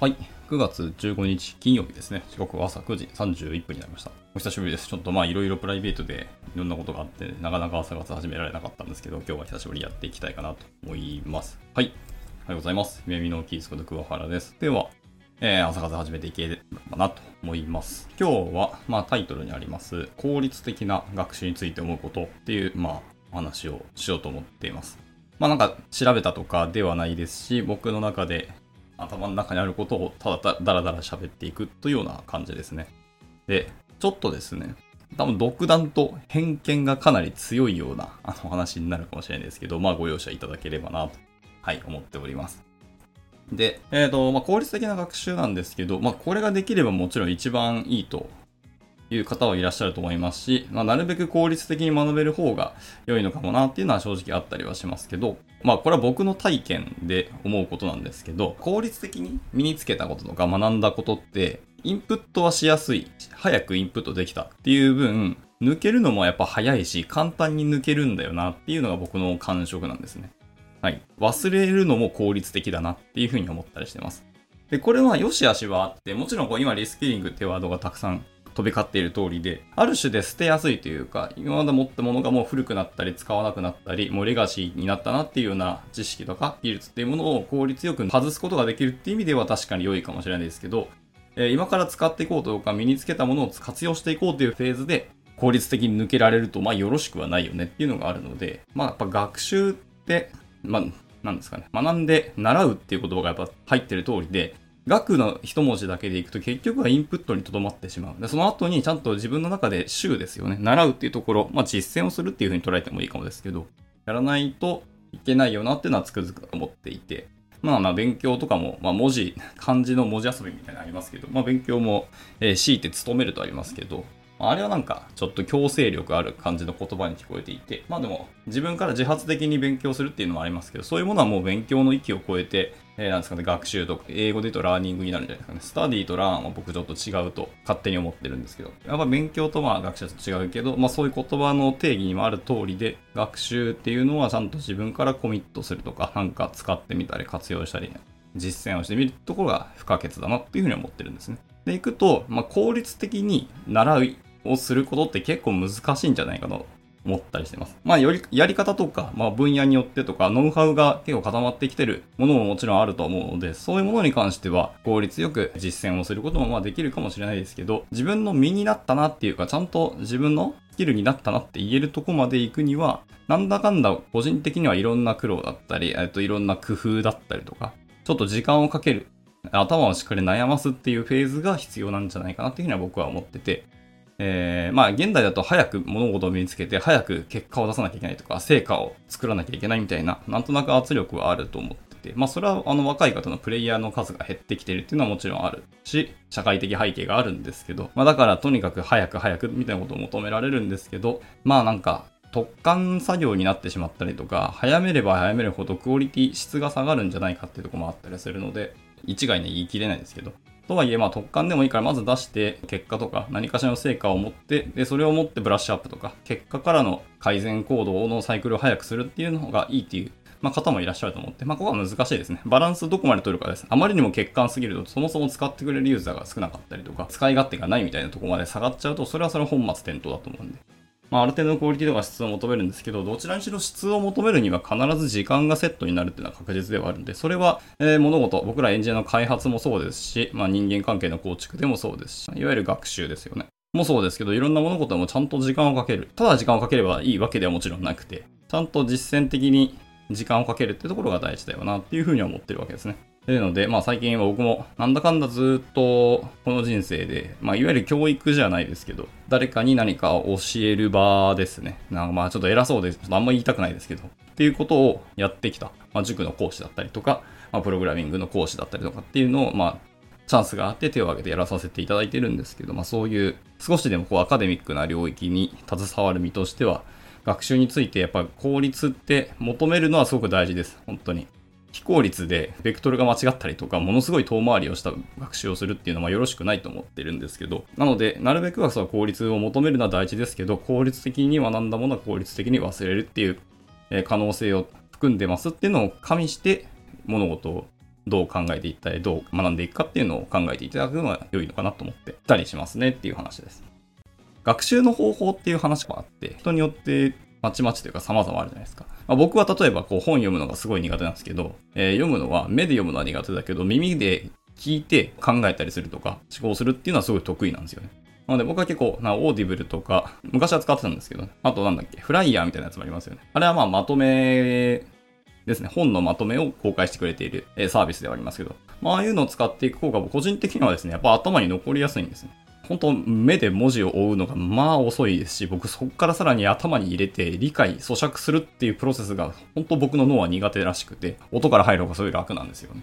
はい。9月15日金曜日ですね。時刻は朝9時31分になりました。お久しぶりです。ちょっとまあいろいろプライベートでいろんなことがあって、なかなか朝活始められなかったんですけど、今日は久しぶりにやっていきたいかなと思います。はい。おはようございます。夢見のキースこと桑原です。では、えー朝活始めていければなと思います。今日は、まあタイトルにあります、効率的な学習について思うことっていう、まあ話をしようと思っています。まあなんか調べたとかではないですし、僕の中で頭の中にあることをただだらだら喋っていくというような感じですね。で、ちょっとですね、多分独断と偏見がかなり強いようなあの話になるかもしれないですけど、まあご容赦いただければなと、はい、思っております。で、えっ、と、まあ効率的な学習なんですけど、まあこれができればもちろん一番いいという方はいらっしゃると思いますし、まあ、なるべく効率的に学べる方が良いのかもなっていうのは正直あったりはしますけど、まあこれは僕の体験で思うことなんですけど、効率的に身につけたこととか学んだことって、インプットはしやすい、早くインプットできたっていう分、抜けるのもやっぱ早いし、簡単に抜けるんだよなっていうのが僕の感触なんですね。はい。忘れるのも効率的だなっていうふうに思ったりしてます。で、これは良し悪しはあって、もちろんこう今リスキリングってワードがたくさん飛び交っている通りで、ある種で捨てやすいというか、今まで持ったものがもう古くなったり使わなくなったり、もうレガシーになったなっていうような知識とか技術っていうものを効率よく外すことができるっていう意味では確かに良いかもしれないですけど、え今から使っていこうとか身につけたものを活用していこうというフェーズで効率的に抜けられると、まあよろしくはないよねっていうのがあるので、まあやっぱ学習って、まあなんですかね、学んで習うっていう言葉がやっぱ入ってる通りで、学の一文字だけでいくと結局はインプットにとどまってしまう。で、その後にちゃんと自分の中で習ですよね。習うっていうところ、まあ実践をするっていうふうに捉えてもいいかもですけど、やらないといけないよなっていうのはつくづく思っていて、まあまあ勉強とかも、まあ文字、漢字の文字遊びみたいなのありますけど、まあ勉強も、えー強いて努めるとありますけど、あれはなんかちょっと強制力ある感じの言葉に聞こえていて、まあでも自分から自発的に勉強するっていうのもありますけど、そういうものはもう勉強の域を超えて、えーなんですかね、学習とか、英語で言うとラーニングになるんじゃないですかね。スタディとランは僕ちょっと違うと勝手に思ってるんですけど、やっぱ勉強とまあ学習と違うけど、まあそういう言葉の定義にもある通りで、学習っていうのはちゃんと自分からコミットするとか、なんか使ってみたり活用したり、実践をしてみるところが不可欠だなっていうふうに思ってるんですね。で、いくと、まあ効率的に習いをすることって結構難しいんじゃないかと思ったりしてます。まあ、より、やり方とか、まあ、分野によってとか、ノウハウが結構固まってきてるものももちろんあると思うので、そういうものに関しては、効率よく実践をすることもまあできるかもしれないですけど、自分の身になったなっていうか、ちゃんと自分のスキルになったなって言えるとこまで行くには、なんだかんだ個人的にはいろんな苦労だったり、えっと、いろんな工夫だったりとか、ちょっと時間をかける、頭をしっかり悩ますっていうフェーズが必要なんじゃないかなっていうふうには僕は思ってて、えー、まあ現代だと早く物事を身につけて早く結果を出さなきゃいけないとか成果を作らなきゃいけないみたいななんとなく圧力はあると思っててまあそれはあの若い方のプレイヤーの数が減ってきてるっていうのはもちろんあるし社会的背景があるんですけどまあだからとにかく早く早くみたいなことを求められるんですけどまあなんか特貫作業になってしまったりとか早めれば早めるほどクオリティ質が下がるんじゃないかっていうところもあったりするので一概に言い切れないですけどとはいえ、まあ、特貫でもいいから、まず出して、結果とか、何かしらの成果を持って、で、それを持ってブラッシュアップとか、結果からの改善行動のサイクルを早くするっていうのがいいっていう、まあ、方もいらっしゃると思って、まあ、ここは難しいですね。バランスどこまで取るかです。あまりにも欠陥すぎると、そもそも使ってくれるユーザーが少なかったりとか、使い勝手がないみたいなところまで下がっちゃうと、それはそれ本末転倒だと思うんで。まあ、ある程度のクオリティとか質を求めるんですけど、どちらにしろ質を求めるには必ず時間がセットになるっていうのは確実ではあるんで、それは、えー物事、僕らエンジニアの開発もそうですし、まあ、人間関係の構築でもそうですし、いわゆる学習ですよね。もそうですけど、いろんな物事もちゃんと時間をかける。ただ時間をかければいいわけではもちろんなくて、ちゃんと実践的に時間をかけるってところが大事だよなっていうふうに思ってるわけですね。というので、まあ最近は僕もなんだかんだずっとこの人生で、まあいわゆる教育じゃないですけど、誰かに何か教える場ですね。なんかまあちょっと偉そうで、ちょっとあんま言いたくないですけど、っていうことをやってきた。まあ塾の講師だったりとか、まあプログラミングの講師だったりとかっていうのを、まあチャンスがあって手を挙げてやらさせていただいてるんですけど、まあそういう少しでもこうアカデミックな領域に携わる身としては、学習についてやっぱ効率って求めるのはすごく大事です。本当に。非効率でベクトルが間違ったりとか、ものすごい遠回りをした学習をするっていうのはよろしくないと思ってるんですけど、なので、なるべくはその効率を求めるのは大事ですけど、効率的に学んだものは効率的に忘れるっていうえ可能性を含んでますっていうのを加味して物事をどう考えていったり、どう学んでいくかっていうのを考えていただくのが良いのかなと思ってたりしますねっていう話です。学習の方法っていう話があって、人によってまちまちというか様々あるじゃないですか。まあ、僕は例えばこう本読むのがすごい苦手なんですけど、えー、読むのは目で読むのは苦手だけど、耳で聞いて考えたりするとか、思考するっていうのはすごい得意なんですよね。なので僕は結構、な Audible とか、昔は使ってたんですけど、ねあとなんだっけ、 flier みたいなやつもありますよね。あれはまあまとめですね、本のまとめを公開してくれているサービスではありますけど、まあ、ああいうのを使っていく方が個人的にはですね、やっぱ頭に残りやすいんですね。本当目で文字を追うのがまあ遅いですし、僕そこからさらに頭に入れて理解、咀嚼するっていうプロセスが本当僕の脳は苦手らしくて、音から入る方がすごい楽なんですよね。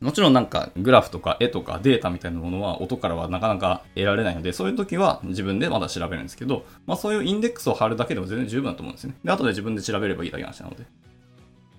もちろんなんかグラフとか絵とかデータみたいなものは音からはなかなか得られないので、そういう時は自分でまだ調べるんですけど、まあそういうインデックスを貼るだけでも全然十分だと思うんですね。で、後で自分で調べればいいだけの話なので。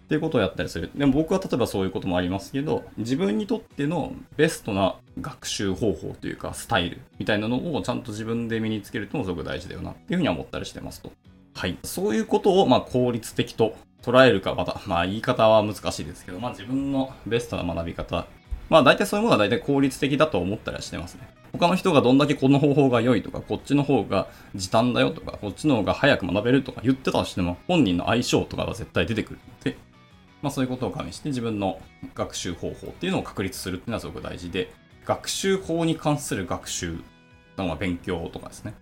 っていうことをやったりする。でも僕は例えばそういうこともありますけど、自分にとってのベストな学習方法というかスタイルみたいなのをちゃんと自分で身につけるともすごく大事だよなっていうふうに思ったりしてますと。はい。そういうことをまあ効率的と捉えるかまた、まあ言い方は難しいですけど、まあ自分のベストな学び方まあ大体そういうものは大体効率的だと思ったりはしてますね。他の人がどんだけこの方法が良いとか、こっちの方が時短だよとか、こっちの方が早く学べるとか言ってたとしても、本人の相性とかは絶対出てくるで、まあそういうことを加味して自分の学習方法っていうのを確立するっていうのはすごく大事で、学習法に関する学習の勉強とかですね。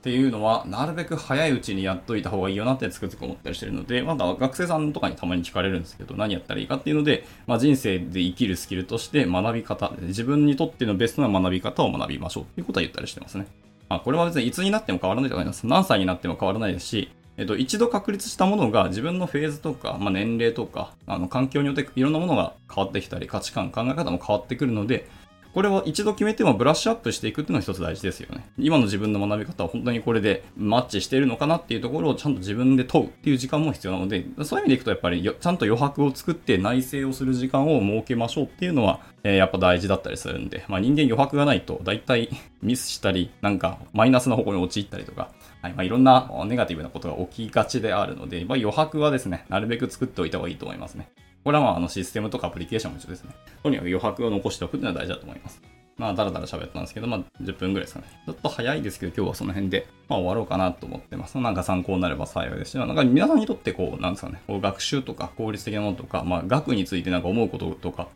っていうのは、なるべく早いうちにやっといた方がいいよなってつくづく思ったりしてるので、まだ学生さんとかにたまに聞かれるんですけど、何やったらいいかっていうので、まあ、人生で生きるスキルとして学び方、自分にとってのベストな学び方を学びましょうっていうことは言ったりしてますね。まあ、これは別にいつになっても変わらないと思います。何歳になっても変わらないですし、えっと、一度確立したものが自分のフェーズとか、まあ、年齢とか、あの、環境によっていろんなものが変わってきたり、価値観、考え方も変わってくるので、これを一度決めてもブラッシュアップしていくっていうのが一つ大事ですよね。今の自分の学び方は本当にこれでマッチしているのかなっていうところをちゃんと自分で問うっていう時間も必要なので、そういう意味でいくとやっぱりちゃんと余白を作って内省をする時間を設けましょうっていうのは、えー、やっぱ大事だったりするんで、まあ人間余白がないと大体ミスしたり、なんかマイナスな方向に陥ったりとか、はいまあ、いろんなネガティブなことが起きがちであるので、まあ、余白はですね、なるべく作っておいた方がいいと思いますね。これはまああのシステムとかアプリケーションも一緒ですね。とにかく余白を残しておくっていうのは大事だと思います。まあ、だらだら喋ったんですけど、まあ、10分ぐらいですかね。ちょっと早いですけど、今日はその辺で、まあ、終わろうかなと思ってます。なんか参考になれば幸いですし、なんか皆さんにとってこう、なんですかね、こう学習とか効率的なものとか、まあ、学についてなんか思うこととか、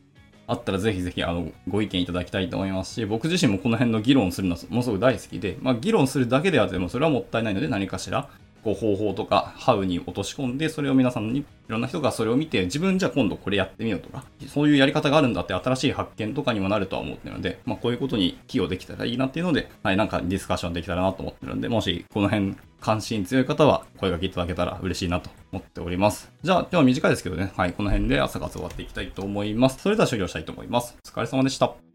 あったらぜひぜひあのご意見いただきたいと思いますし、僕自身もこの辺の議論するのものすごく大好きで、まあ、議論するだけではでもそれはもったいないので何かしらこう方法とか、ハウに落とし込んで、それを皆さんに、いろんな人がそれを見て、自分じゃ今度これやってみようとか、そういうやり方があるんだって新しい発見とかにもなるとは思ってるので、まあこういうことに寄与できたらいいなっていうので、はい、なんかディスカッションできたらなと思ってるんで、もしこの辺関心強い方は声掛けいただけたら嬉しいなと思っております。じゃあ今日は短いですけどね、はい、この辺で朝活終わっていきたいと思います。それでは終了したいと思います。お疲れ様でした。